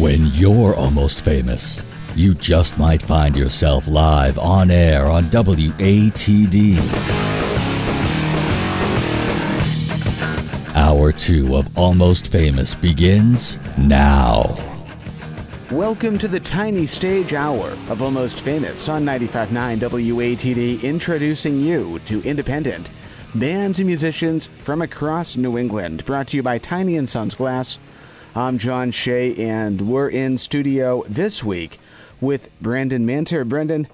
When you're almost famous, you just might find yourself live on air on WATD. Hour two of Almost Famous begins now. Welcome to the tiny stage hour of Almost Famous on 95.9 WATD, introducing you to independent bands and musicians from across New England. Brought to you by Tiny and Sons Glass. I'm John Shea, and we're in studio this week with Brandon Manter. Brendan,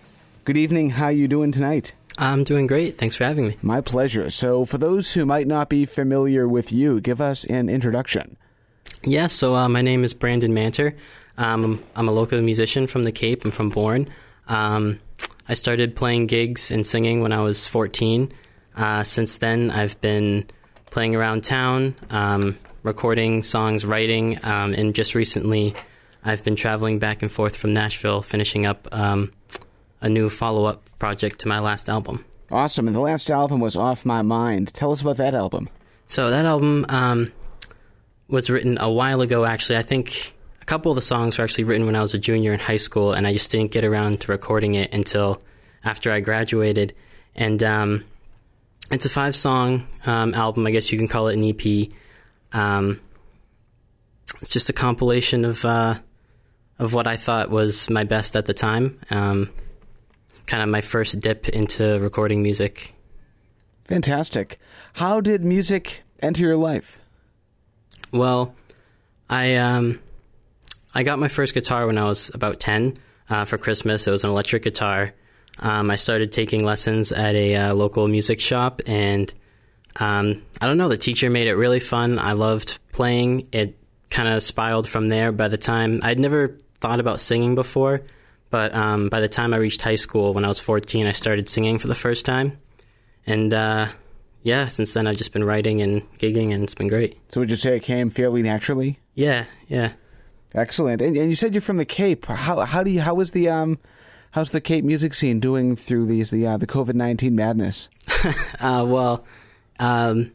good evening. How you doing tonight? I'm doing great. Thanks for having me. My pleasure. So, for those who might not be familiar with you, give us an introduction. Yeah, so uh, my name is Brandon Manter. Um, I'm a local musician from the Cape. I'm from Bourne. Um, I started playing gigs and singing when I was 14. Uh, since then, I've been playing around town, um, recording songs, writing, um, and just recently, I've been traveling back and forth from Nashville, finishing up um, a new follow up project to my last album. Awesome. And the last album was Off My Mind. Tell us about that album. So, that album um, was written a while ago, actually. I think a couple of the songs were actually written when I was a junior in high school, and I just didn't get around to recording it until after I graduated. And um, it's a five song um, album, I guess you can call it an EP. Um, it's just a compilation of uh, of what I thought was my best at the time. Um, kind of my first dip into recording music. Fantastic. How did music enter your life? Well, I um, I got my first guitar when I was about ten uh, for Christmas. It was an electric guitar. Um, I started taking lessons at a uh, local music shop, and um, I don't know. The teacher made it really fun. I loved playing. It kind of spiraled from there. By the time I'd never thought about singing before, but um, by the time I reached high school, when I was 14, I started singing for the first time, and uh, yeah, since then I've just been writing and gigging, and it's been great. So, would you say it came fairly naturally? Yeah, yeah. Excellent. And, and you said you're from the Cape. How how do you how was the um how's the Cape music scene doing through these the uh, the COVID nineteen madness? uh, well, um,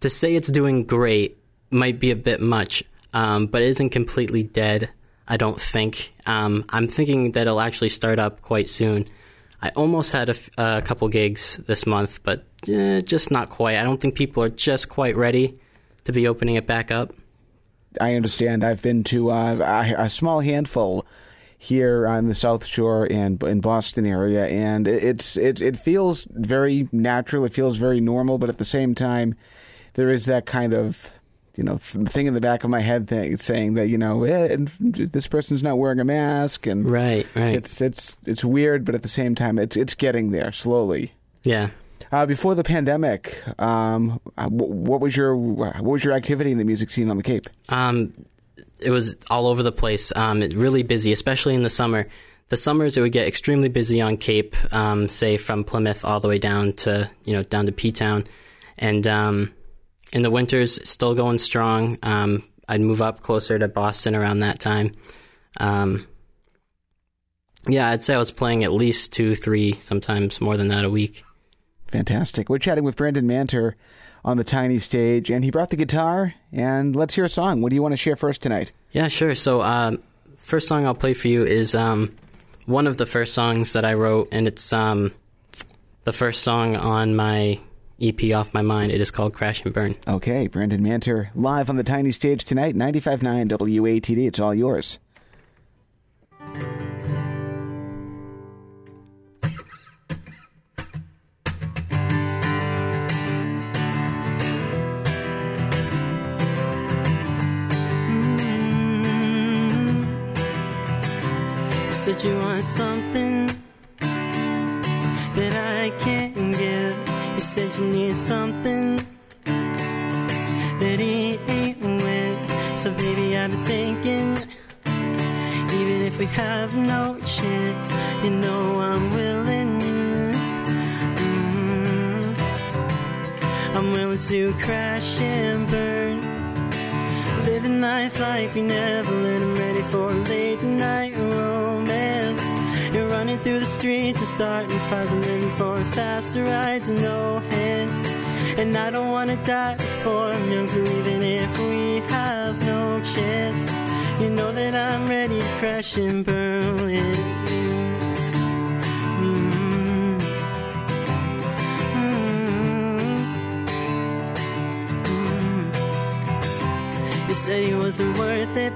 to say it's doing great might be a bit much, um, but it isn't completely dead. I don't think. Um, I'm thinking that it'll actually start up quite soon. I almost had a, f- a couple gigs this month, but eh, just not quite. I don't think people are just quite ready to be opening it back up. I understand. I've been to uh, a, a small handful here on the South Shore and in Boston area, and it's it it feels very natural. It feels very normal, but at the same time, there is that kind of you know thing in the back of my head thing saying that you know eh, this person's not wearing a mask and right right. it's it's it's weird but at the same time it's it's getting there slowly. Yeah. Uh, before the pandemic um, what was your what was your activity in the music scene on the cape? Um, it was all over the place um, really busy especially in the summer the summers it would get extremely busy on cape um, say from plymouth all the way down to you know down to p-town and um, in the winters, still going strong. Um, I'd move up closer to Boston around that time. Um, yeah, I'd say I was playing at least two, three, sometimes more than that a week. Fantastic. We're chatting with Brandon Manter on the tiny stage, and he brought the guitar. And let's hear a song. What do you want to share first tonight? Yeah, sure. So, um, first song I'll play for you is um, one of the first songs that I wrote, and it's um, the first song on my EP off my mind. It is called Crash and Burn. Okay, Brandon Manter live on the tiny stage tonight, 95.9 WATD. It's all yours. You want something that I can't give. You said you need something that he ain't with. So baby, I've been thinking, even if we have no chance, you know I'm willing. Mm, I'm willing to crash and burn. Living life like we never learned. I'm ready for late night through the streets and starting fires. I'm living for faster rides and no hands. And I don't wanna die before I'm young, so even if we have no chance, you know that I'm ready to crash and burn with you. Mm. Mm. Mm. You said he wasn't worth it,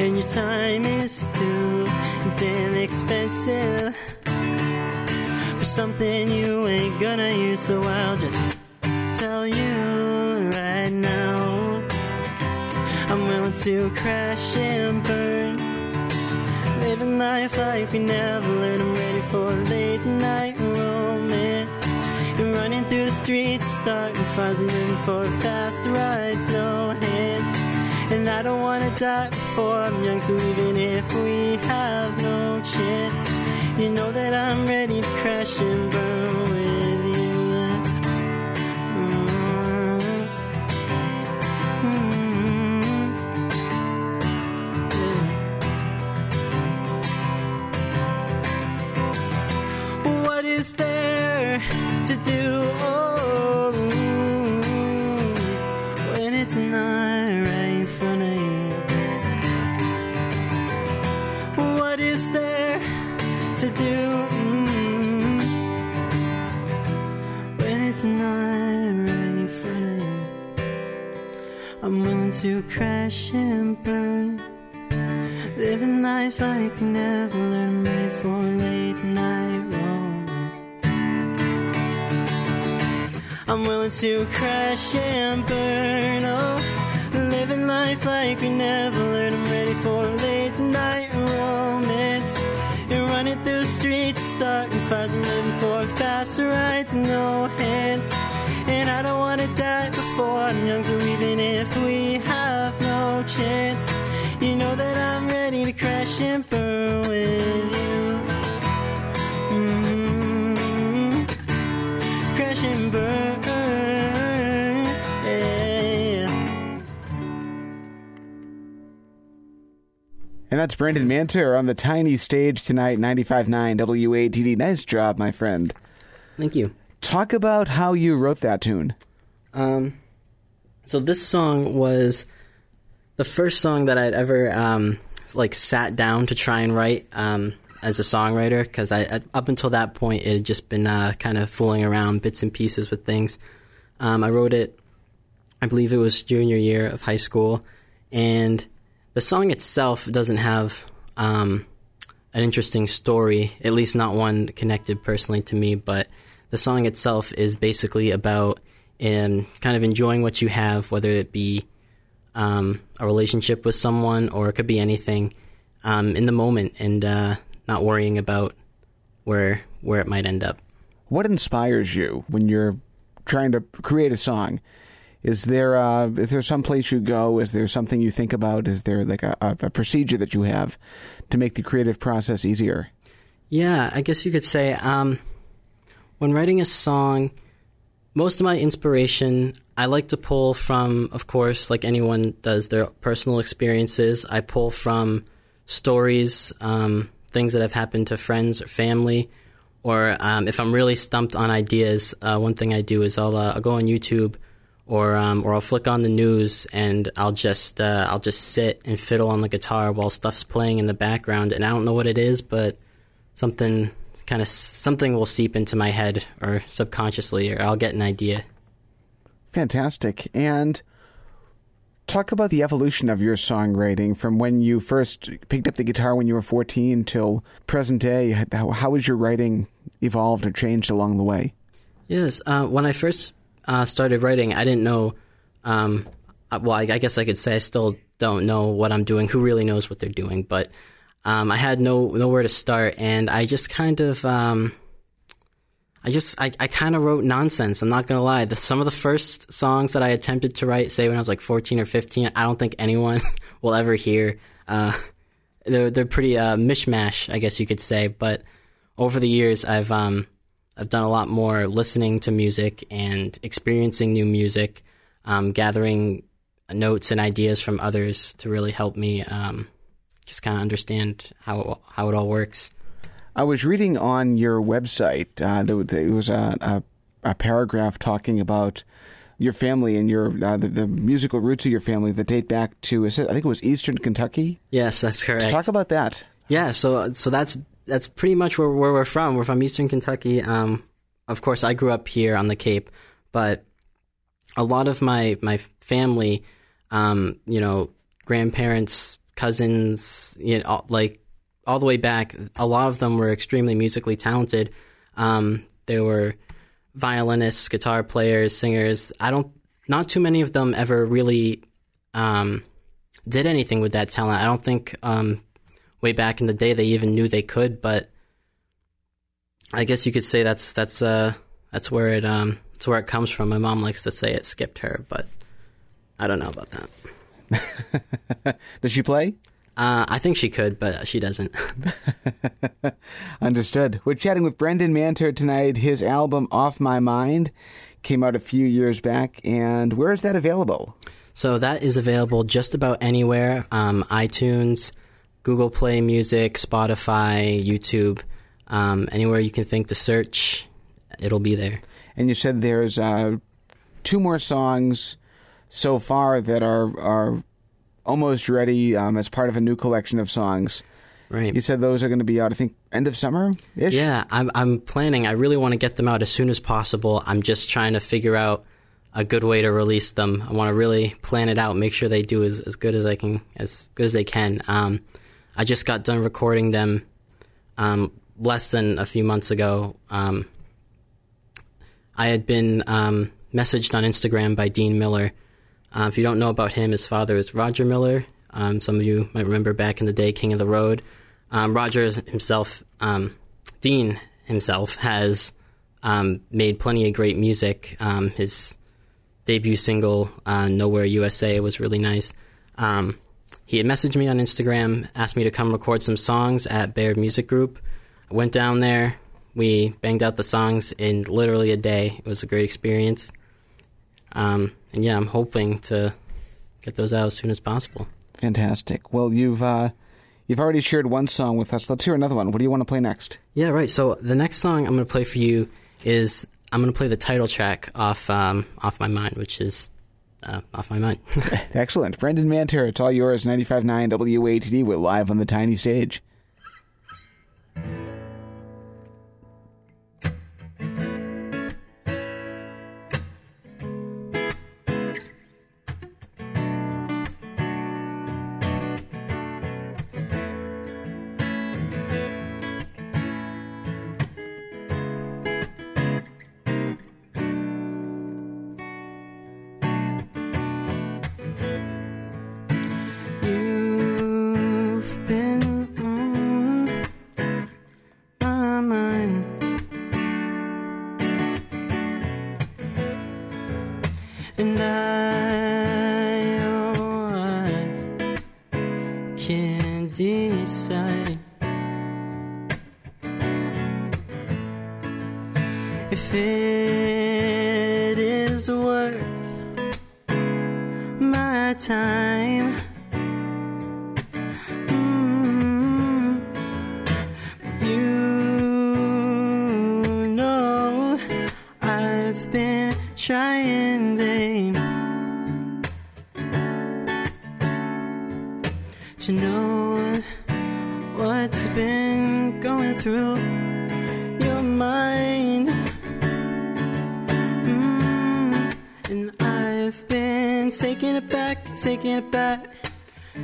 and your time is too damn expensive for something you ain't gonna use. So I'll just tell you right now, I'm willing to crash and burn. Living life like we never learned. I'm ready for late night romance. And running through the streets, starting fires, and living for a fast rides, no hands. And I don't wanna die before I'm young, so even if we have no chance, you know that I'm ready to crash and burn with you. Mm. Mm. What is there to do? Oh, to crash and burn. Living life like never learned, ready for late night roll. I'm willing to crash and burn. Oh, living life like we never learned. I'm ready for late night romance. You're running through the streets, starting fires. I'm living for faster rides, no hands. And I don't wanna die before I'm young, so even if we chance, you know that I'm ready to crash and burn with you. Mm, crash and burn. Yeah. And that's Brandon Manter on the tiny stage tonight, 95.9 WATD. Nice job, my friend. Thank you. Talk about how you wrote that tune. Um, so this song was the first song that I'd ever um, like sat down to try and write um, as a songwriter because I at- up until that point it had just been uh, kind of fooling around bits and pieces with things. Um, I wrote it, I believe it was junior year of high school, and the song itself doesn't have um, an interesting story, at least not one connected personally to me, but the song itself is basically about um, kind of enjoying what you have, whether it be um, a relationship with someone or it could be anything um, in the moment and uh, not worrying about where where it might end up. What inspires you when you're trying to create a song? Is there uh, is there some place you go? Is there something you think about? Is there like a, a, procedure that you have to make the creative process easier? Yeah, I guess you could say um, when writing a song, most of my inspiration I like to pull from, of course, like anyone does, their personal experiences. I pull from stories, um, things that have happened to friends or family, or um, if I'm really stumped on ideas, uh, one thing I do is I'll, uh, I'll go on YouTube or um, or I'll flick on the news and I'll just uh, I'll just sit and fiddle on the guitar while stuff's playing in the background, and I don't know what it is, but something kind of something will seep into my head or subconsciously, or I'll get an idea. Fantastic. And talk about the evolution of your songwriting from when you first picked up the guitar when you were 14 till present day. How, how has your writing evolved or changed along the way? Yes, uh, when I first uh, started writing, I didn't know. Um, uh, well, I, I guess I could say I still don't know what I'm doing. Who really knows what they're doing? But um, I had no nowhere to start, and I just kind of, um, I just, I, I kind of wrote nonsense. I'm not gonna lie. The, some of the first songs that I attempted to write, say when I was like 14 or 15, I don't think anyone will ever hear. Uh, they're they're pretty uh, mishmash, I guess you could say. But over the years, I've um, I've done a lot more listening to music and experiencing new music, um, gathering notes and ideas from others to really help me um, just kind of understand how how it all works. I was reading on your website, uh, there, there was a, a, a paragraph talking about your family and your uh, the, the musical roots of your family that date back to I think it was Eastern Kentucky. Yes, that's correct. Talk about that. Yeah, so so that's that's pretty much where, where we're from. We're from Eastern Kentucky. Um, of course, I grew up here on the Cape, but a lot of my my family, um, you know, grandparents, cousins, you know, like all the way back, a lot of them were extremely musically talented. Um, they were violinists, guitar players, singers. I don't, not too many of them ever really um, did anything with that talent. I don't think um, way back in the day they even knew they could, but I guess you could say that's that's uh that's where it um that's where it comes from. My mom likes to say it skipped her, but I don't know about that. Does she play? Uh, I think she could, but she doesn't. Understood. We're chatting with Brendan Manter tonight. His album Off My Mind came out a few years back, and where is that available? So that is available just about anywhere um, iTunes, Google Play Music, Spotify, YouTube, um, anywhere you can think to search, it'll be there. And you said there's uh, two more songs so far that are are almost ready um, as part of a new collection of songs. Right. You said those are going to be out, I think, end of summer ish? Yeah, I'm, I'm planning. I really want to get them out as soon as possible. I'm just trying to figure out a good way to release them. I want to really plan it out, make sure they do as, as good as I can, as good as they can. Um, I just got done recording them um, less than a few months ago. Um, I had been um, messaged on Instagram by Dean Miller. Uh, if you don't know about him, his father is Roger Miller. Um, some of you might remember back in the day, King of the Road. Um, Roger himself, um, Dean himself, has um, made plenty of great music. Um, his debut single, uh, Nowhere USA, was really nice. He had messaged me on Instagram, asked me to come record some songs at Baird Music Group. I went down there. We banged out the songs in literally a day. It was a great experience. Um, and yeah, I'm hoping to get those out as soon as possible. Fantastic. Well, you've uh, you've already shared one song with us. Let's hear another one. What do you want to play next? Yeah, right. So the next song I'm going to play for you is I'm going to play the title track off um, off my mind, which is uh, off my mind. Excellent, Brendan Manter. It's all yours. 95.9 WATD. We're live on the tiny stage. And I,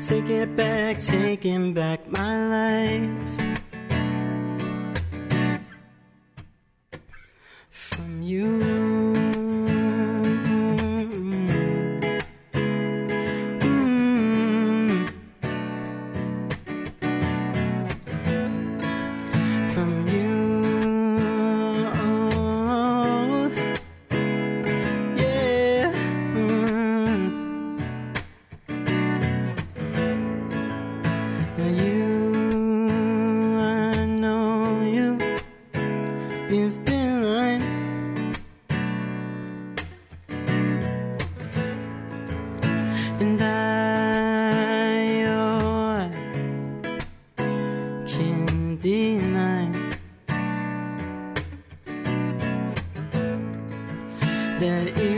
Taking it back, taking back 59. That is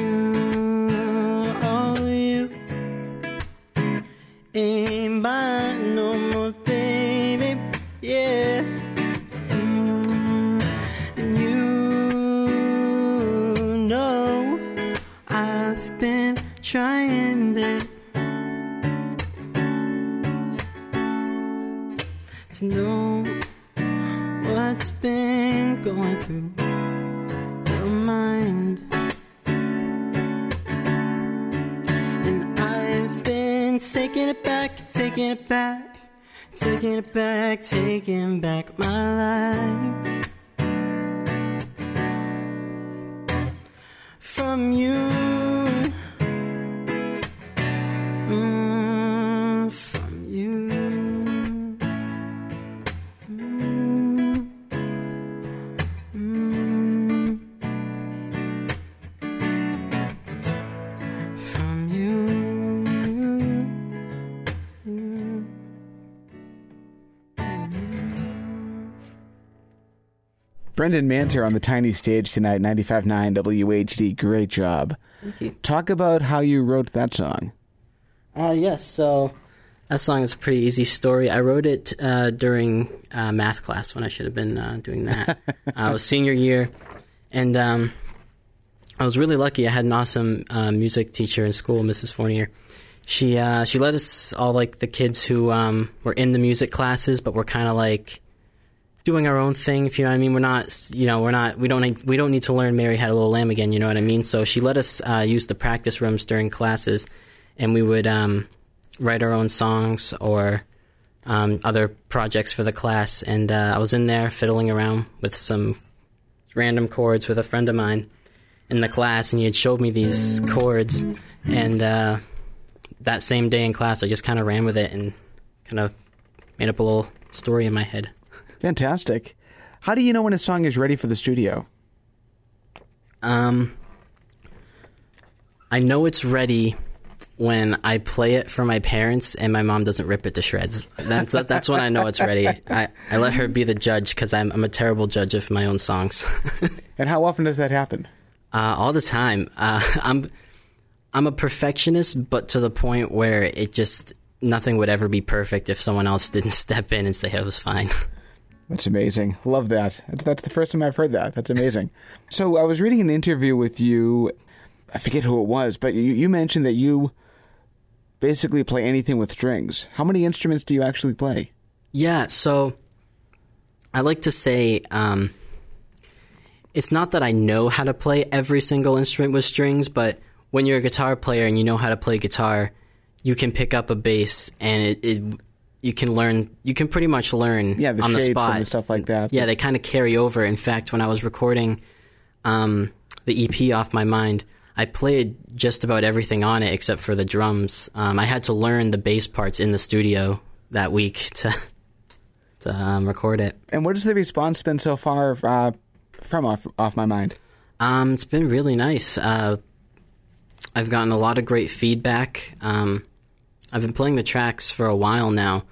Brendan Manter on the tiny stage tonight, 95.9 WATD. Great job. Thank you. Talk about how you wrote that song. Uh, yes, so that song is a pretty easy story. I wrote it uh, during uh, math class when I should have been uh, doing that. uh, it was senior year, and um, I was really lucky. I had an awesome uh, music teacher in school, Mrs. Fournier. She uh, she let us all like the kids who um, were in the music classes, but were kind of like doing our own thing. If you know what I mean, we're not you know we're not we don't we don't need to learn Mary Had a Little Lamb again. You know what I mean? So she let us uh, use the practice rooms during classes, and we would um, write our own songs or um, other projects for the class. And uh, I was in there fiddling around with some random chords with a friend of mine in the class, and he had showed me these chords. And uh, that same day in class, I just kind of ran with it and kind of made up a little story in my head. Fantastic. How do you know when a song is ready for the studio? Um, I know it's ready when I play it for my parents and my mom doesn't rip it to shreds. That's that's when I know it's ready. I, I let her be the judge because I'm I'm a terrible judge of my own songs. And how often does that happen? uh, all the time. Uh, I'm I'm a perfectionist, but to the point where it just nothing would ever be perfect if someone else didn't step in and say it was fine. That's amazing. Love that. That's, that's the first time I've heard that. That's amazing. so I was reading an interview with you. I forget who it was, but you, you mentioned that you basically play anything with strings. How many instruments do you actually play? Yeah, so I like to say um, it's not that I know how to play every single instrument with strings, but when you're a guitar player and you know how to play guitar, you can pick up a bass and it, it you can learn. You can pretty much learn Yeah, the on the spot and stuff like that. Yeah, they kind of carry over. In fact, when I was recording um, the EP off my mind, I played just about everything on it except for the drums. Um, I had to learn the bass parts in the studio that week to to um, record it. And what has the response been so far uh, from off, off my mind? Um, it's been really nice. Uh, I've gotten a lot of great feedback. Um, I've been playing the tracks for a while now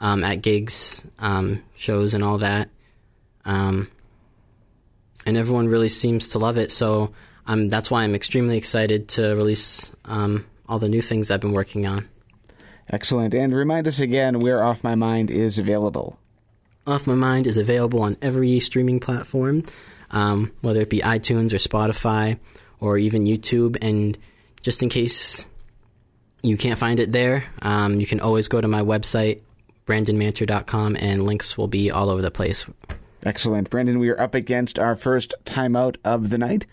um, at gigs, um, shows, and all that. Um, and everyone really seems to love it. So that's why I'm extremely excited to release um, all the new things I've been working on. Excellent. And remind us again where Off My Mind is available. Off My Mind is available on every streaming platform, um, whether it be iTunes or Spotify or even YouTube. And just in case you can't find it there, um, you can always go to my website, brandonmanter.com, and links will be all over the place. Excellent. Brandon, we are up against our first timeout of the night.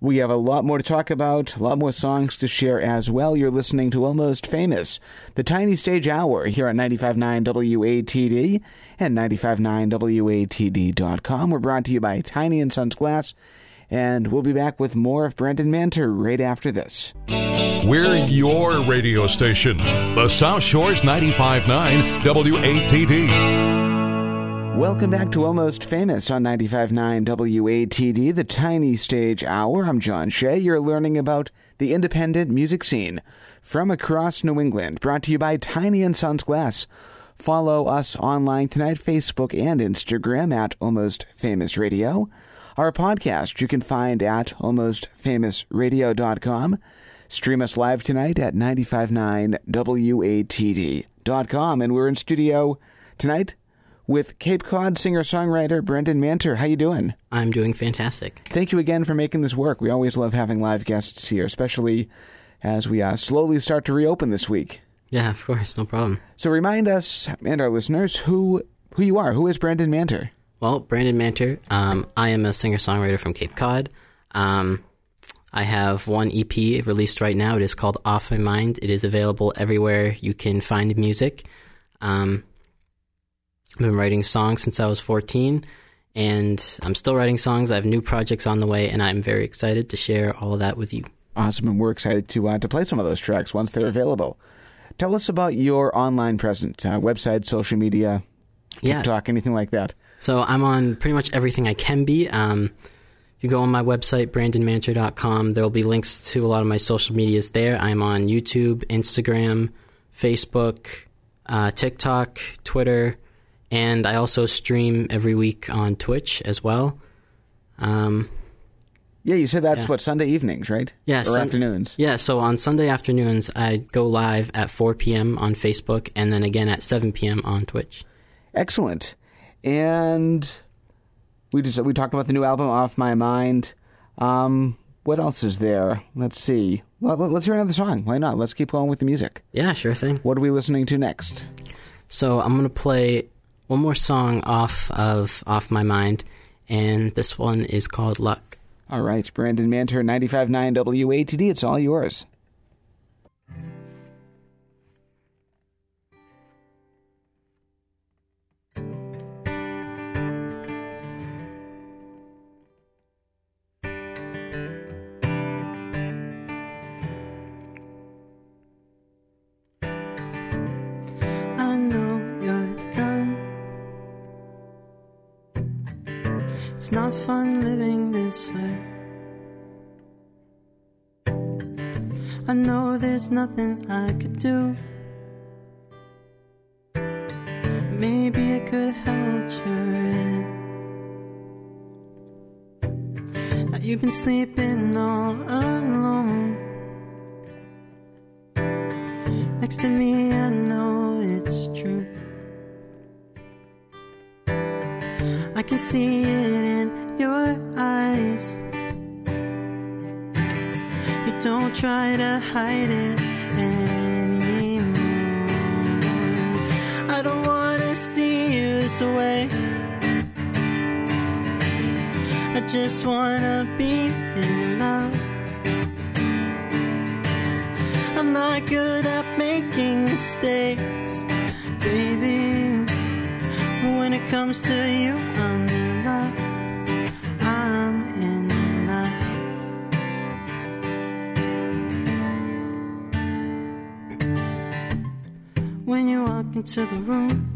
We have a lot more to talk about, a lot more songs to share as well. You're listening to Almost Famous, the Tiny Stage Hour here on 95.9 WATD and 95.9WATD.com. We're brought to you by Tiny and Sons Glass, and we'll be back with more of Brandon Manter right after this. We're your radio station, the South Shores 95.9 WATD. Welcome back to Almost Famous on 95.9 WATD, the Tiny Stage Hour. I'm John Shea. You're learning about the independent music scene from across New England, brought to you by Tiny and Sons Glass. Follow us online tonight, Facebook and Instagram at Almost Famous Radio. Our podcast you can find at almostfamousradio.com. Stream us live tonight at 959watd.com. com, and we're in studio tonight with Cape Cod singer-songwriter Brendan Manter. How you doing? I'm doing fantastic. Thank you again for making this work. We always love having live guests here, especially as we uh, slowly start to reopen this week. Yeah, of course, no problem. So remind us and our listeners who who you are. Who is Brendan Manter? Well, Brandon Manter, um, I am a singer songwriter from Cape Cod. Um, I have one EP released right now. It is called Off My Mind. It is available everywhere you can find music. Um, I've been writing songs since I was 14, and I'm still writing songs. I have new projects on the way, and I'm very excited to share all of that with you. Awesome, and we're excited to uh, to play some of those tracks once they're available. Tell us about your online presence, uh, website, social media, Yeah. TikTok, anything like that. So I'm on pretty much everything I can be. Um, if you go on my website, brandonmanter.com, there will be links to a lot of my social medias there. I'm on YouTube, Instagram, Facebook, uh, TikTok, Twitter, and I also stream every week on Twitch as well. Um, Yeah, you said that's Yeah. what Sunday evenings, right? Yeah, or Sun- afternoons. yeah, so on Sunday afternoons, I go live at 4 p.m. on Facebook and then again at 7 p.m. on Twitch. Excellent. And we just we talked about the new album, Off My Mind. Um, what else is there? Let's see. Well, let- let's hear another song. Why not? Let's keep going with the music. Yeah, sure thing. What are we listening to next? So I'm gonna play one more song off of Off My Mind, and this one is called Luck. All right, Brandon Manter, 95.9 WATD. It's all yours. It's not fun living this way. I know there's nothing I could do. Maybe I could help you in. Now you've been sleeping all alone. Next to me, I know it's true. I can see it try to hide it anymore. I don't wanna see you this way. I just wanna be in love. I'm not good at making mistakes, baby. But when it comes to you, I'm in love. Into the room,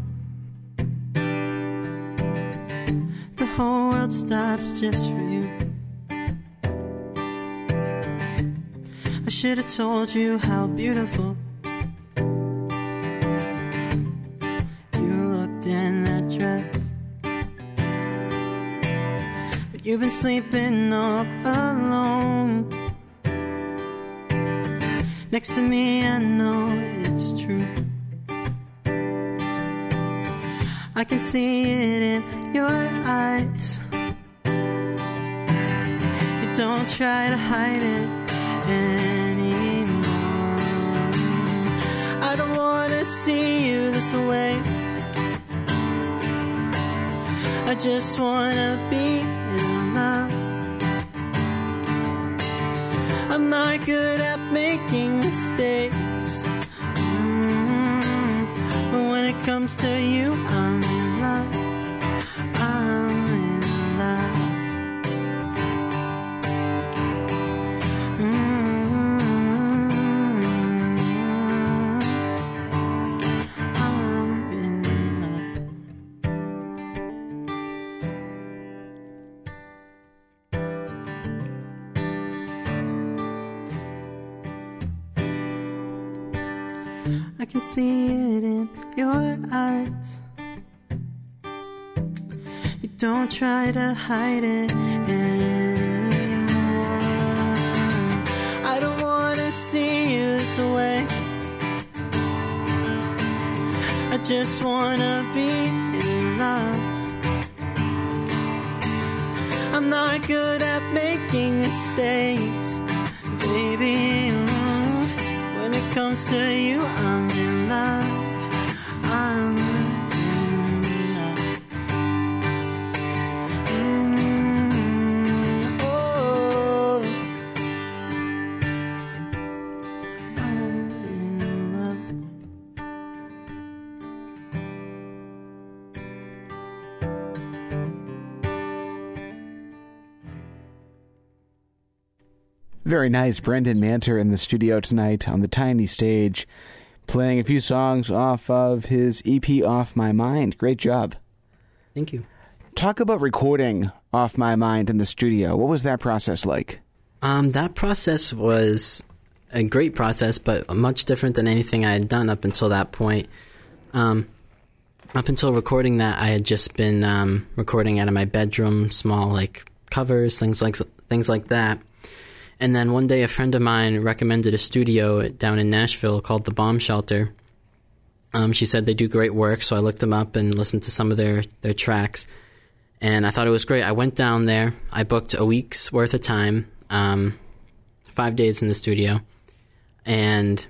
the whole world stops just for you. I should have told you how beautiful you looked in that dress. But you've been sleeping all alone. Next to me, I know it's true. I can see it in your eyes. You don't try to hide it anymore. I don't wanna see you this way. I just wanna be in love. I'm not good at making mistakes. Mm, But when it comes to you, I'm I can see it in your eyes. You don't try to hide it anymore. I don't wanna see you this way. I just wanna be in love. I'm not good at making mistakes, comes to you, I'm in love. Very nice. Brendan Manter in the studio tonight on the tiny stage, playing a few songs off of his EP Off My Mind. Great job. Thank you. Talk about recording Off My Mind in the studio. What was that process like? Um, that process was a great process, but much different than anything I had done up until that point. Um, up until recording that, I had just been um, recording out of my bedroom, small like covers, things like things like that. And then one day, a friend of mine recommended a studio down in Nashville called the Bomb Shelter. Um, she said they do great work, so I looked them up and listened to some of their their tracks, and I thought it was great. I went down there. I booked a week's worth of time, um, five days in the studio, and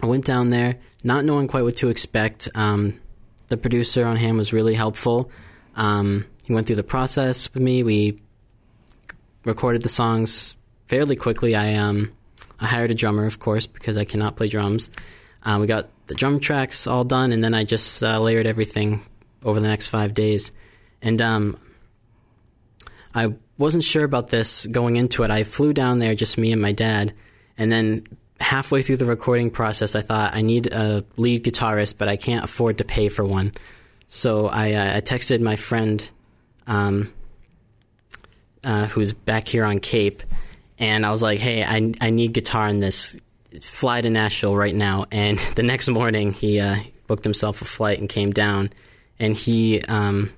I went down there not knowing quite what to expect. Um, the producer on hand was really helpful. Um, he went through the process with me. We recorded the songs fairly quickly. I um, I hired a drummer, of course, because I cannot play drums. Uh, we got the drum tracks all done, and then I just uh, layered everything over the next five days. And um, I wasn't sure about this going into it. I flew down there, just me and my dad, and then halfway through the recording process, I thought I need a lead guitarist, but I can't afford to pay for one. So I, uh, I texted my friend, um, uh, who's back here on Cape, and I was like, "Hey, I I need guitar in this. Fly to Nashville right now." And the next morning, he uh, booked himself a flight and came down, and he um,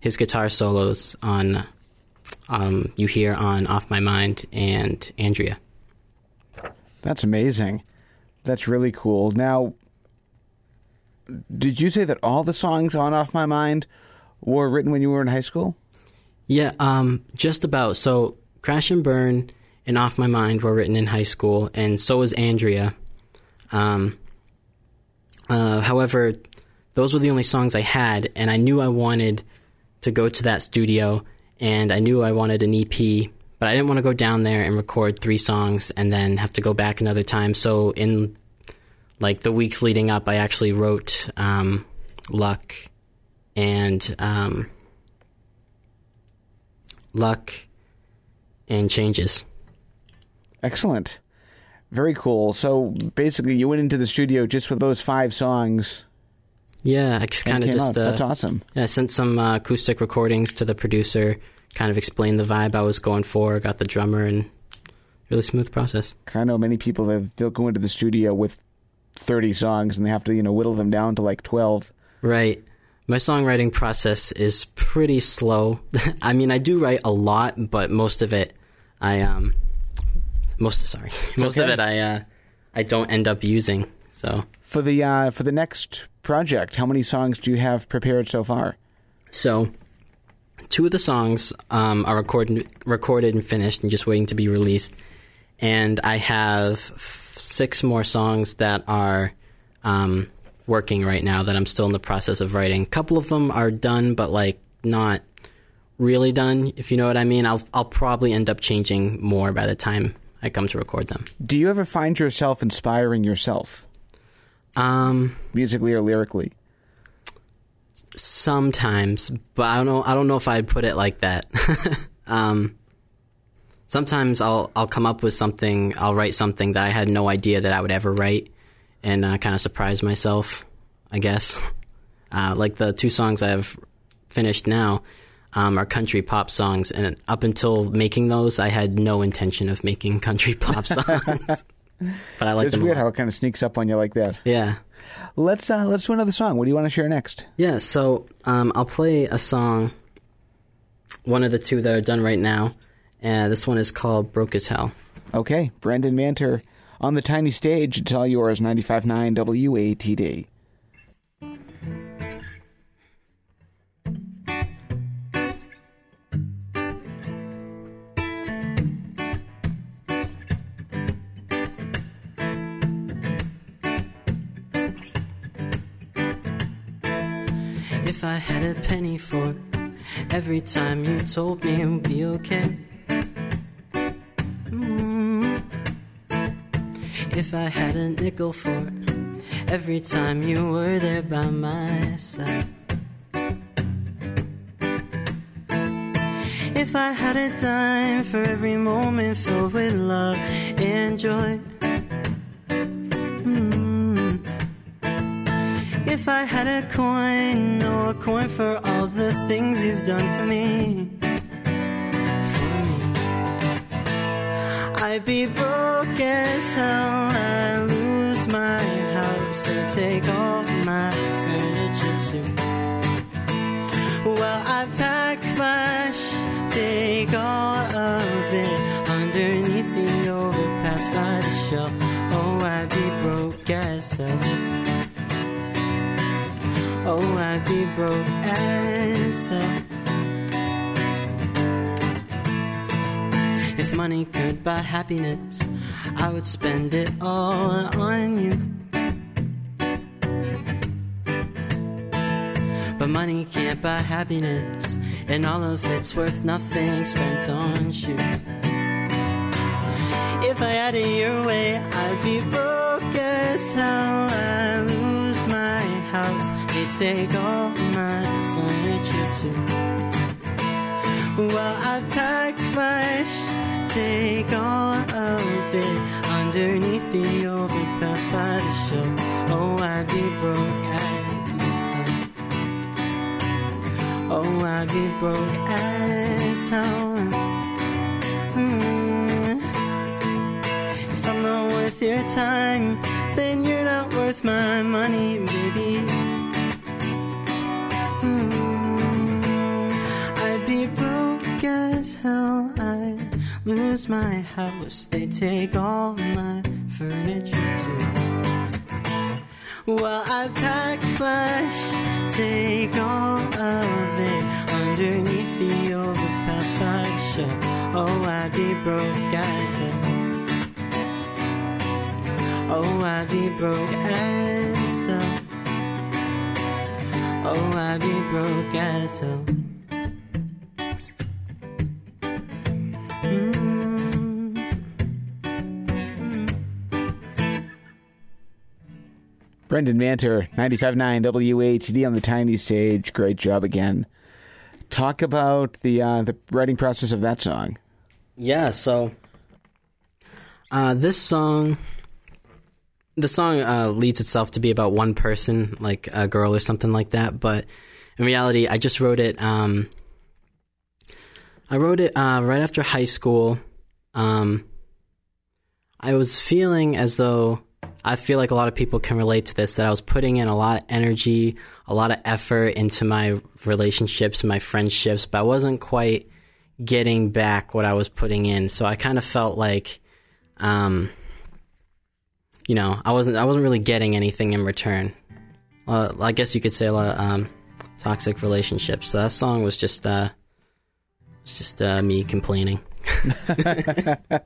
his guitar solos on um, you hear on Off My Mind and Andrea. That's amazing. That's really cool. Now, did you say that all the songs on Off My Mind were written when you were in high school? Yeah, um, just about. So, Crash and Burn and Off My Mind were written in high school, and so was Andrea. Um, uh, however, those were the only songs I had, and I knew I wanted to go to that studio, and I knew I wanted an EP, but I didn't want to go down there and record three songs and then have to go back another time. So, in like the weeks leading up, I actually wrote um, Luck and um, Luck and Changes. Excellent. Very cool. So basically, you went into the studio just with those five songs. Yeah, I just kind of just uh, That's awesome. yeah, I sent some uh, acoustic recordings to the producer, kind of explained the vibe I was going for, got the drummer, and really smooth process. I know many people that they'll go into the studio with thirty songs and they have to you know whittle them down to like twelve. Right. My songwriting process is pretty slow. I mean, I do write a lot, but most of it, I um, most sorry, most of it I uh, I don't end up using. So For the uh, for the next project, how many songs do you have prepared so far? So, two of the songs um, are recorded, recorded and finished, and just waiting to be released. And I have f- six more songs that are um, working right now that I'm still in the process of writing. A couple of them are done, but like not really done. If you know what I mean, I'll I'll probably end up changing more by the time I come to record them. Do you ever find yourself inspiring yourself, Um, musically or lyrically? sometimes, but I don't know. I don't know if I'd put it like that. um, sometimes I'll I'll come up with something. I'll write something that I had no idea that I would ever write, and uh, kind of surprise myself. I guess. Uh, like the two songs I've finished now um, are country pop songs, and up until making those, I had no intention of making country pop songs. but I like it's them. weird how it kind of sneaks up on you like that. Yeah. Let's uh, let's do another song. What do you want to share next? Yeah, so um, I'll play a song, one of the two that are done right now. Uh, this one is called Broke as Hell. Okay, Brendan Manter on the tiny stage. It's all yours. 95.9 WATD. A penny for every time you told me it would be okay. Mm. If I had a nickel for every time you were there by my side. If I had a dime for every moment filled with love and joy. If I had a coin, or a coin for all the things you've done for me. For me. I'd be broke as hell. I lose my house and take all my furniture too. Well, I pack my sh- take all of it underneath the overpass by the shell. Oh, I'd be broke as hell. Oh, I'd be broke as hell. If money could buy happiness, I would spend it all on you. But money can't buy happiness, and all of it's worth nothing spent on shoes. If I had it your way, I'd be broke as hell. I lose my house, take all my furniture too. Well, I pack my sh- take all of it underneath the overpass by the show. Oh, I'd be broke as hell. Oh, I'd be broke as hell. Mm. If I'm not worth your time, then you're not worth my money, baby. Broke how. I lose my house. They take all my furniture too. Well, I pack flesh, take all of it underneath the overpass by show. Oh, I'd be broke as hell. Oh, I'd be broke as hell. Oh, I'd be broke as hell. Brandon Manter, 95.9 WATD on the tiny stage. Great job again. Talk about the uh, the writing process of that song. Yeah, so uh, this song, the song uh, leads itself to be about one person, like a girl or something like that. But in reality, I just wrote it. Um, I wrote it uh, right after high school. Um, I was feeling as though I feel like a lot of people can relate to this. That I was putting in a lot of energy, a lot of effort into my relationships, my friendships, but I wasn't quite getting back what I was putting in. So I kind of felt like, um, you know, I wasn't I wasn't really getting anything in return. Uh, I guess you could say a lot of um, toxic relationships. So that song was just uh, was just uh, me complaining.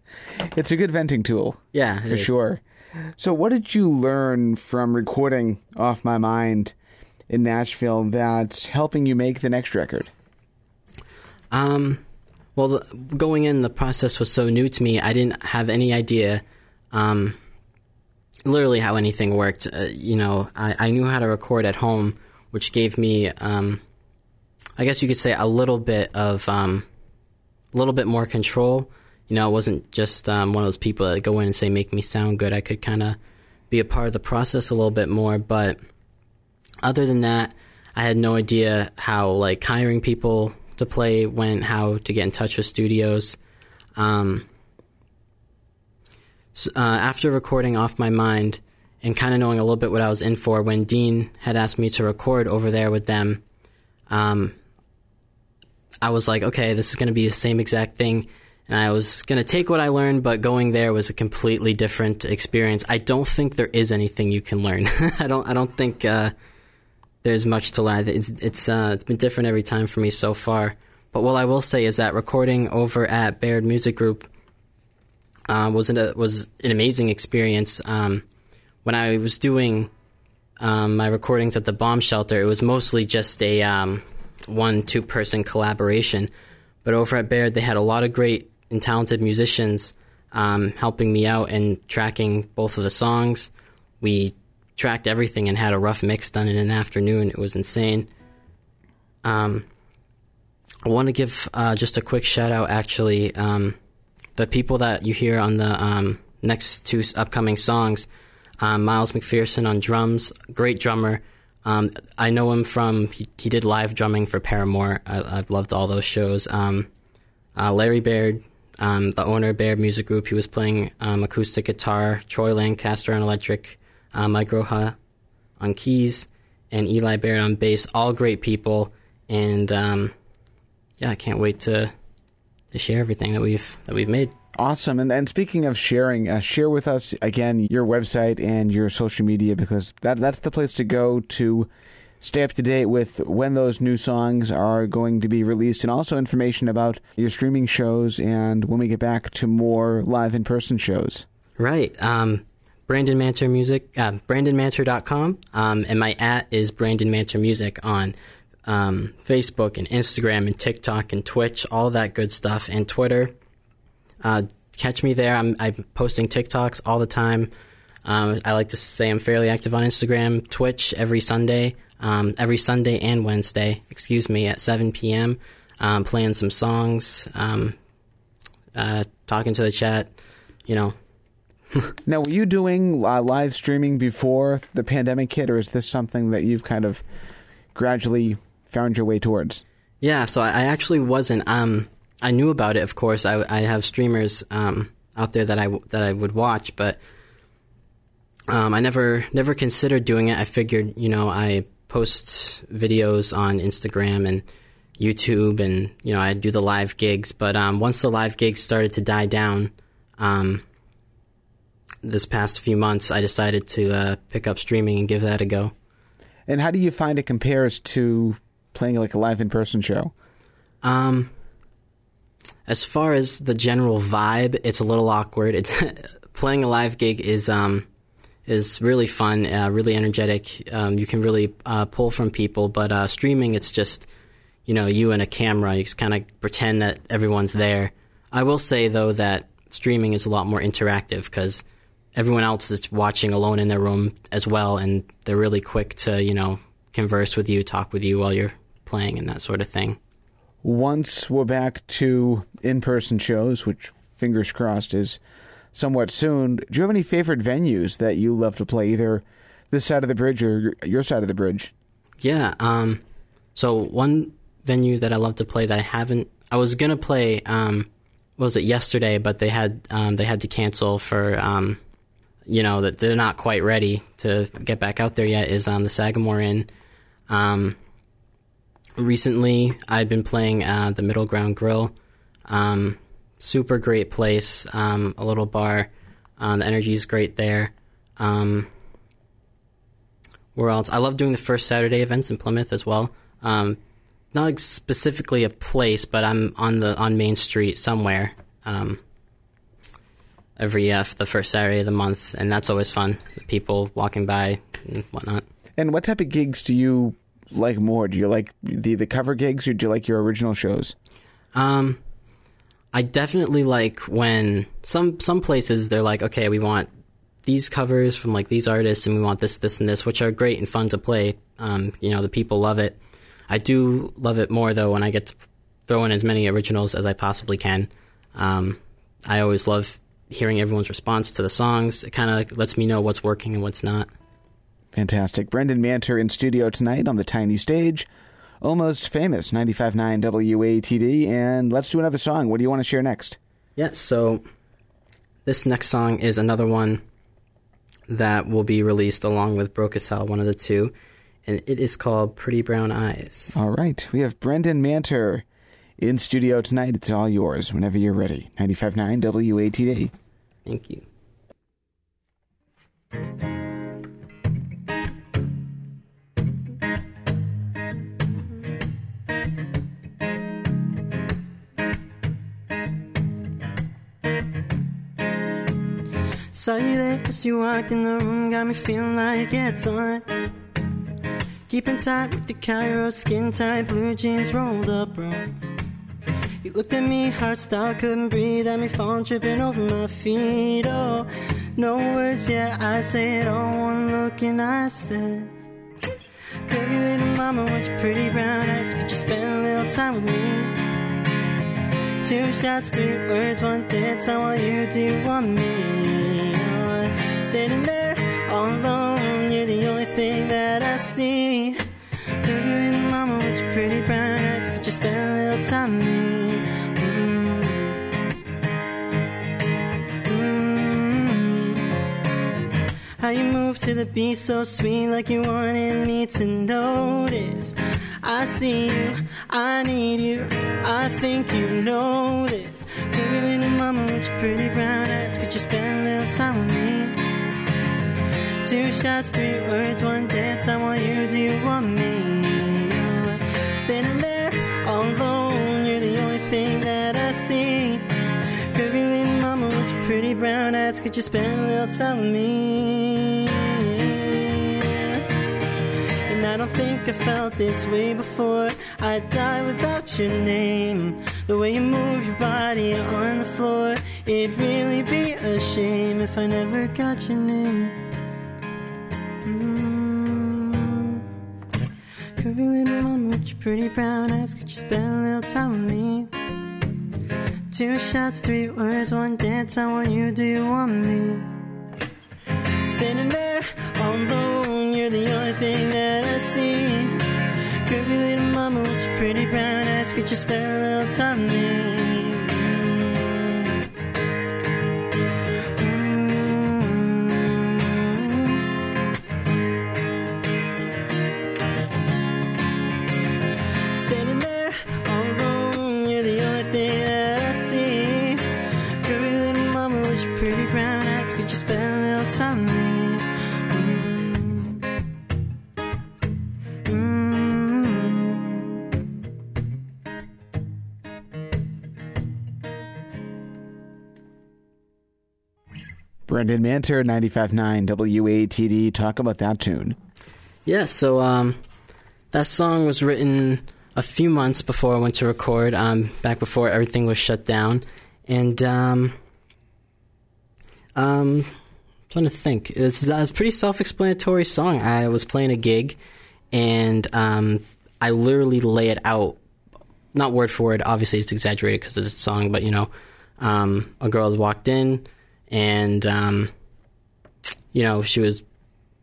It's a good venting tool. Yeah, for is. sure. So, what did you learn from recording Off My Mind in Nashville that's helping you make the next record? Um, well, the, going in, the process was so new to me. I didn't have any idea, um, literally how anything worked. Uh, you know, I, I knew how to record at home, which gave me, um, I guess you could say, a little bit of, um, a little bit more control. You know, I wasn't just um, one of those people that go in and say, "Make me sound good." I could kind of be a part of the process a little bit more, but other than that, I had no idea how like hiring people to play went, how to get in touch with studios. Um, so, uh, after recording off my mind and kind of knowing a little bit what I was in for, when Dean had asked me to record over there with them, um, I was like, okay, this is going to be the same exact thing. And I was going to take what I learned, but going there was a completely different experience. I don't think there is anything you can learn. I don't. I don't think uh, there's much to learn. It's it's uh, it's been different every time for me so far. But what I will say is that recording over at Beaird Music Group uh, was an, was an amazing experience. Um, when I was doing um, my recordings at the bomb shelter, it was mostly just a um, one two person collaboration. But over at Beaird, they had a lot of great and talented musicians um, helping me out and tracking both of the songs. We tracked everything and had a rough mix done in an afternoon. It was insane. Um, I want to give uh, just a quick shout out, actually. Um, the people that you hear on the um, next two upcoming songs um, Miles McPherson on drums, great drummer. Um, I know him from, he, he, did live drumming for Paramore. I, have loved all those shows. Um, uh, Larry Beaird, um, the owner Beaird Music Group, he was playing acoustic guitar, Troy Lancaster on electric, uh, Mike Rojas on keys, and Eli Beaird on bass. All great people. And um, yeah, I can't wait to to share everything that we've that we've made. Awesome. And and speaking of sharing, uh, share with us again your website and your social media because that that's the place to go to stay up to date with when those new songs are going to be released and also information about your streaming shows and when we get back to more live in person shows. Right. Um, Brandon Manter Music, uh, BrandonManter.com, um, and my at is Brandon Manter Music on um, Facebook and Instagram and TikTok and Twitch, all that good stuff, and Twitter. Uh, catch me there. I'm, I'm, posting TikToks all the time. Um, I like to say I'm fairly active on Instagram, Twitch every Sunday, um, every Sunday and Wednesday, excuse me, at 7 p.m. Um, playing some songs, um, uh, talking to the chat, you know. now, were you doing uh, live streaming before the pandemic hit, or is this something that you've kind of gradually found your way towards? Yeah, so I actually wasn't. Um, I knew about it, of course. I, I have streamers um, out there that I that I would watch, but um, I never never considered doing it. I figured, you know, I post videos on Instagram and YouTube, and you know, I do the live gigs. But um, once the live gigs started to die down, um, this past few months, I decided to uh, pick up streaming and give that a go. And how do you find it compares to playing like a live in person show? Um, as far as the general vibe, it's a little awkward. It's playing a live gig is um is really fun, uh, really energetic. Um, you can really uh, pull from people, but uh, streaming, it's just you know you and a camera. You just kind of pretend that everyone's there. I will say though that streaming is a lot more interactive because everyone else is watching alone in their room as well, and they're really quick to you know converse with you, talk with you while you're playing, and that sort of thing. Once we're back to in-person shows, which fingers crossed is somewhat soon, do you have any favorite venues that you love to play, either this side of the bridge or your side of the bridge? Yeah. Um, so one venue that I love to play that I haven't, I was gonna play. Um, was it yesterday? But they had um, they had to cancel for um, you know that they're not quite ready to get back out there yet is on um, the Sagamore Inn. Um, recently, I've been playing uh, the Middle Ground Grill. Um, super great place, um, a little bar. Uh, the energy is great there. Um, where else? I love doing the first Saturday events in Plymouth as well. Um, not specifically a place, but I'm on the on Main Street somewhere. Um, every uh, the first Saturday of the month, and that's always fun. People walking by and whatnot. And what type of gigs do you like more? Do you like the the cover gigs, or do you like your original shows? Um, I definitely like when some some places they're like, okay, we want these covers from like these artists, and we want this, this, and this, which are great and fun to play. Um, you know, the people love it. I do love it more though when I get to throw in as many originals as I possibly can. Um, I always love hearing everyone's response to the songs. It kind of lets me know what's working and what's not. Fantastic. Brandon Manter in studio tonight on the tiny stage. Almost famous, 95.9 WATD. And let's do another song. What do you want to share next? Yeah, so this next song is another one that will be released along with Broke as Hell, one of the two. And it is called Pretty Brown Eyes. All right. We have Brandon Manter in studio tonight. It's all yours whenever you're ready. 95.9 WATD. Thank you. Saw you there as you walked in the room, got me feeling like it's on. Keeping tight with the Cairo skin tight, blue jeans rolled up, bro. You looked at me, heart stopped, couldn't breathe. At me falling, tripping over my feet. Oh, no words, yeah, I say it all. One look and I said, Curvy little mama with your pretty brown eyes, could you spend a little time with me? Two shots, three words, one dance. I want you, do you want me? Standing there all alone, you're the only thing that I see. Curvy little mama with your pretty brown eyes, could you spend a little time with me? Mm. How you move to the beat so sweet, like you wanted me to notice. I see you, I need you, I think you know this. Pretty little mama with your pretty brown eyes, Two shots, three words, one dance. I want you, do you want me? Standing there all alone, you're the only thing that I see. Curvy little mama with your pretty brown eyes, could you spend a little time with me? And I don't think I felt this way before. I'd die without your name. The way you move your body on the floor, it'd really be a shame if I never got your name. Curvy little mama with your pretty brown eyes, could you spend a little time with me? Two shots, three words, one dance. I want you, do you want me? Standing there alone, you're the only thing that I see. Curvy little mama with your pretty brown eyes, could you spend a little time with me? Brandon Manter, 95.9 WATD. Talk about that tune. Yeah, so um, that song was written a few months before I went to record, um, back before everything was shut down. And um, um, trying to think. It's a pretty self-explanatory song. I was playing a gig, and um, I literally lay it out, not word for word. Obviously, it's exaggerated because it's a song, but you know, um, a girl has walked in, and um, you know, she was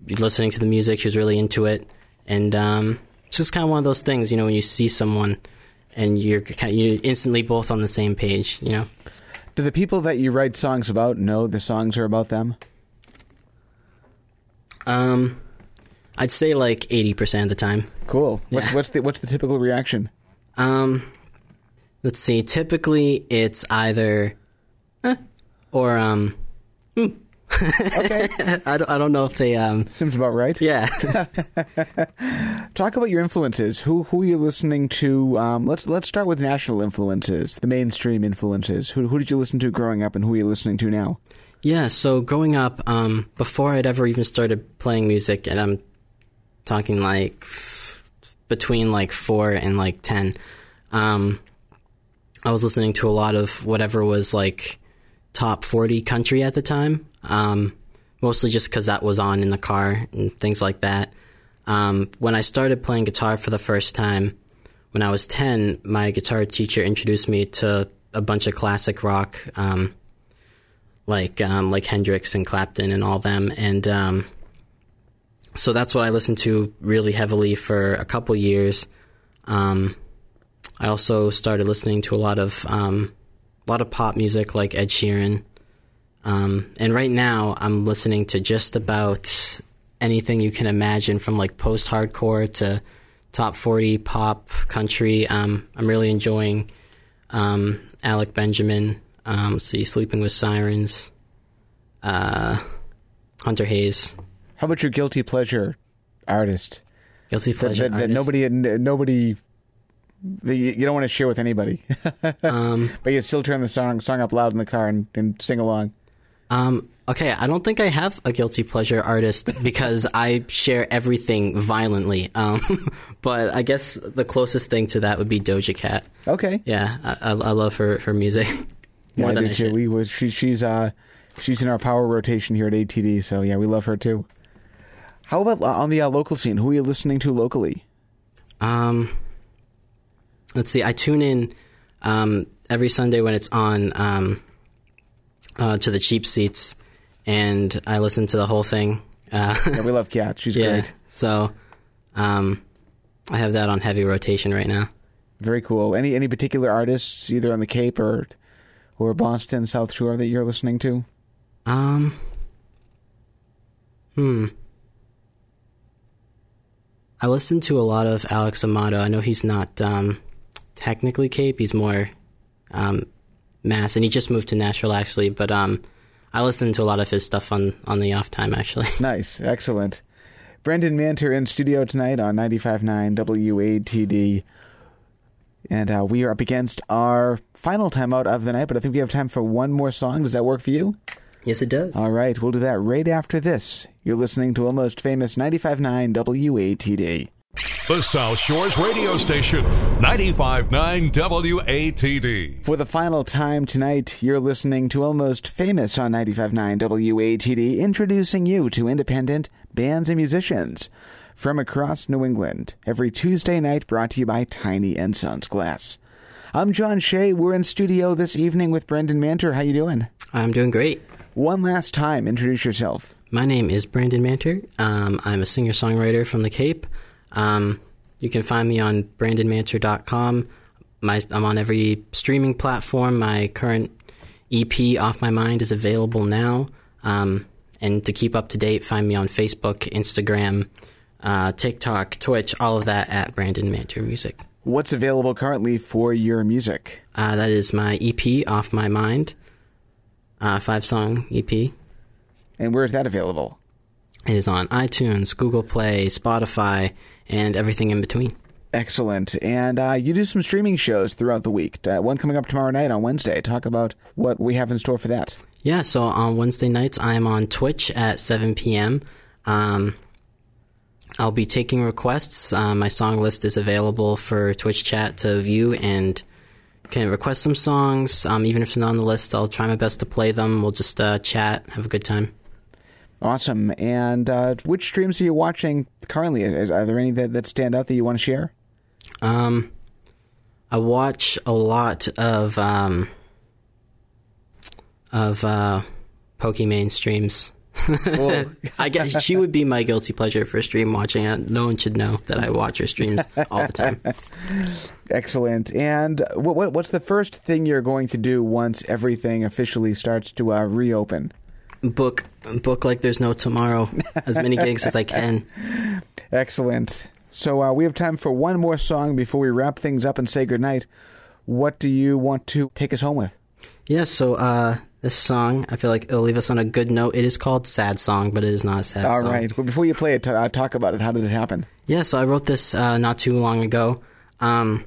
listening to the music. She was really into it, and um, it's just kind of one of those things, you know, when you see someone and you're kind you're instantly both on the same page, you know. Do the people that you write songs about know the songs are about them? Um, I'd say like eighty percent of the time. Cool. What's, Yeah. what's the what's the typical reaction? Um, let's see. Typically, it's either, eh, or um, hmm. Okay, I don't, I don't know if they um, seems about right. yeah. Talk about your influences. Who who are you listening to? Um, let's let's start with national influences, the mainstream influences. Who who did you listen to growing up, and who are you listening to now? Yeah, so growing up, um, before I'd ever even started playing music, and I'm talking like between like four and like ten, um, I was listening to a lot of whatever was like top 40 country at the time, um, mostly just because that was on in the car and things like that. Um, when I started playing guitar for the first time, when I was 10, my guitar teacher introduced me to a bunch of classic rock. Um, like um, like Hendrix and Clapton and all them, and um, so that's what I listened to really heavily for a couple years. Um, I also started listening to a lot of um, a lot of pop music like Ed Sheeran, um, and right now I'm listening to just about anything you can imagine, from like post-hardcore to top 40 pop country. Um, I'm really enjoying um, Alec Benjamin. Um, see, Sleeping with Sirens, uh, Hunter Hayes, How about your guilty pleasure artist Guilty that, Pleasure. that, that artist. nobody nobody that you, you don't want to share with anybody, Um, but you still turn the song song up loud in the car and, and sing along? Um, okay, I don't think I have a guilty pleasure artist because I share everything violently. Um, but I guess the closest thing to that would be Doja Cat. Okay. Yeah, I, I, I love her her music more I than I too. should. We was she, she's uh she's in our power rotation here at ATD, so yeah, we love her too. How about uh, on the uh, local scene? Who are you listening to locally? Um, let's see. I tune in um, every Sunday when it's on um, uh, to the cheap seats, and I listen to the whole thing. Uh, Yeah, we love Kat. She's yeah. great. So, um, I have that on heavy rotation right now. Very cool. Any any particular artists either on the Cape or or Boston, South Shore that you're listening to? Um. Hmm. I listen to a lot of Alex Amato. I know he's not um, technically Cape. He's more um, Mass, and he just moved to Nashville actually. But um, I listen to a lot of his stuff on on the off time actually. Nice, excellent. Brandon Manter in studio tonight on 95.9 WATD. And uh, we are up against our final timeout of the night, but I think we have time for one more song. Does that work for you? yes, it does. All right, we'll do that right after this. You're listening to Almost Famous 95.9 WATD. The South Shores radio station, 95.9 WATD. For the final time tonight, you're listening to Almost Famous on 95.9 WATD, introducing you to independent bands and musicians from across New England. Every Tuesday night brought to you by Tiny and Sons Glass. I'm John Shea. We're in studio this evening with Brandon Manter. How you doing? I'm doing great. One last time, introduce yourself. My name is Brandon Manter. Um, I'm a singer songwriter from the Cape. Um, you can find me on brandonmanter.com. My, I'm on every streaming platform. My current EP, Off My Mind, is available now. Um, and to keep up to date, find me on Facebook, Instagram, uh, TikTok, Twitch, all of that at Brandon Manter Music. What's available currently for your music? Uh, that is my EP, Off My Mind, uh, five song EP. And where is that available? It is on iTunes, Google Play, Spotify, and everything in between. Excellent. And uh, you do some streaming shows throughout the week. Uh, one coming up tomorrow night on Wednesday. Talk about what we have in store for that. Yeah, so on Wednesday nights, I am on Twitch at 7 p.m. Um, I'll be taking requests. Uh, my song list is available for Twitch chat to view and can request some songs. Um, even if they're not on the list, I'll try my best to play them. We'll just uh, chat, have a good time. Awesome. And uh, which streams are you watching currently? Are there any that, that stand out that you want to share? Um, I watch a lot of um, of uh, Pokimane streams. I guess she would be my guilty pleasure for stream watching. No one should know that I watch her streams all the time. excellent. And what, what what's the first thing you're going to do once everything officially starts to uh, reopen? Book book like there's no tomorrow. As many gigs as I can. Excellent. So uh, we have time for one more song before we wrap things up and say goodnight. What do you want to take us home with? Yeah. So uh, this song, I feel like it'll leave us on a good note. It is called "Sad Song," but it is not a sad All song. right. Well, before you play it, t- uh, talk about it. How did it happen? Yeah, so I wrote this uh, not too long ago. Um,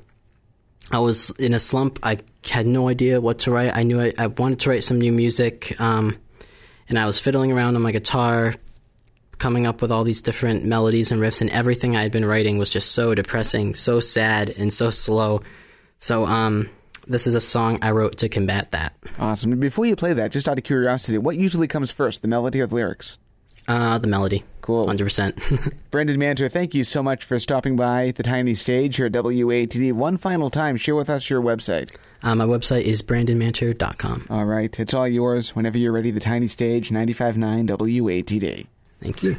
I was in a slump. I had no idea what to write. I knew I, I wanted to write some new music, um, and I was fiddling around on my guitar, coming up with all these different melodies and riffs, and everything I had been writing was just so depressing, so sad, and so slow. So, um, this is a song I wrote to combat that. Awesome. Before you play that, just out of curiosity, what usually comes first, the melody or the lyrics? Uh, the melody. Cool. 100%. Brandon Manter, thank you so much for stopping by the tiny stage here at WATD. One final time, share with us your website. uh, my website is brandonmanter.com. All right, it's all yours whenever you're ready. The tiny stage, 95.9 WATD. Thank you.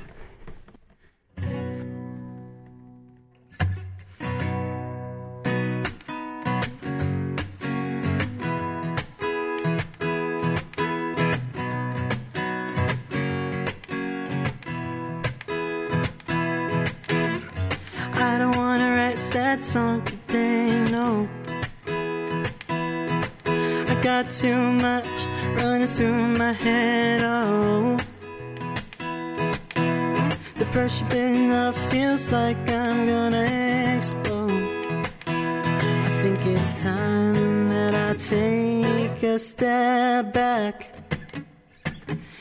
Step back.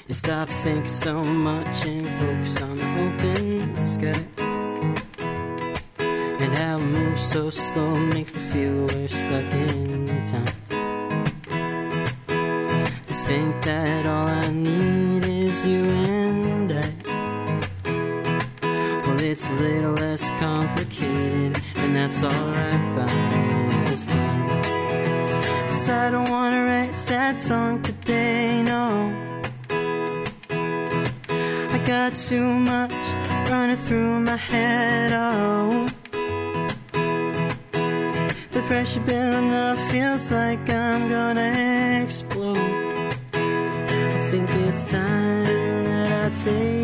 to stop thinking so much and focus on the open sky. And how it moves so slow makes me feel we're stuck in time. To think that all I need is you and I. Well, it's a little less complicated, and that's alright by this time. Cause I don't wanna sad song today, no. I got too much running through my head, oh. The pressure building up feels like I'm gonna explode. I think it's time that I take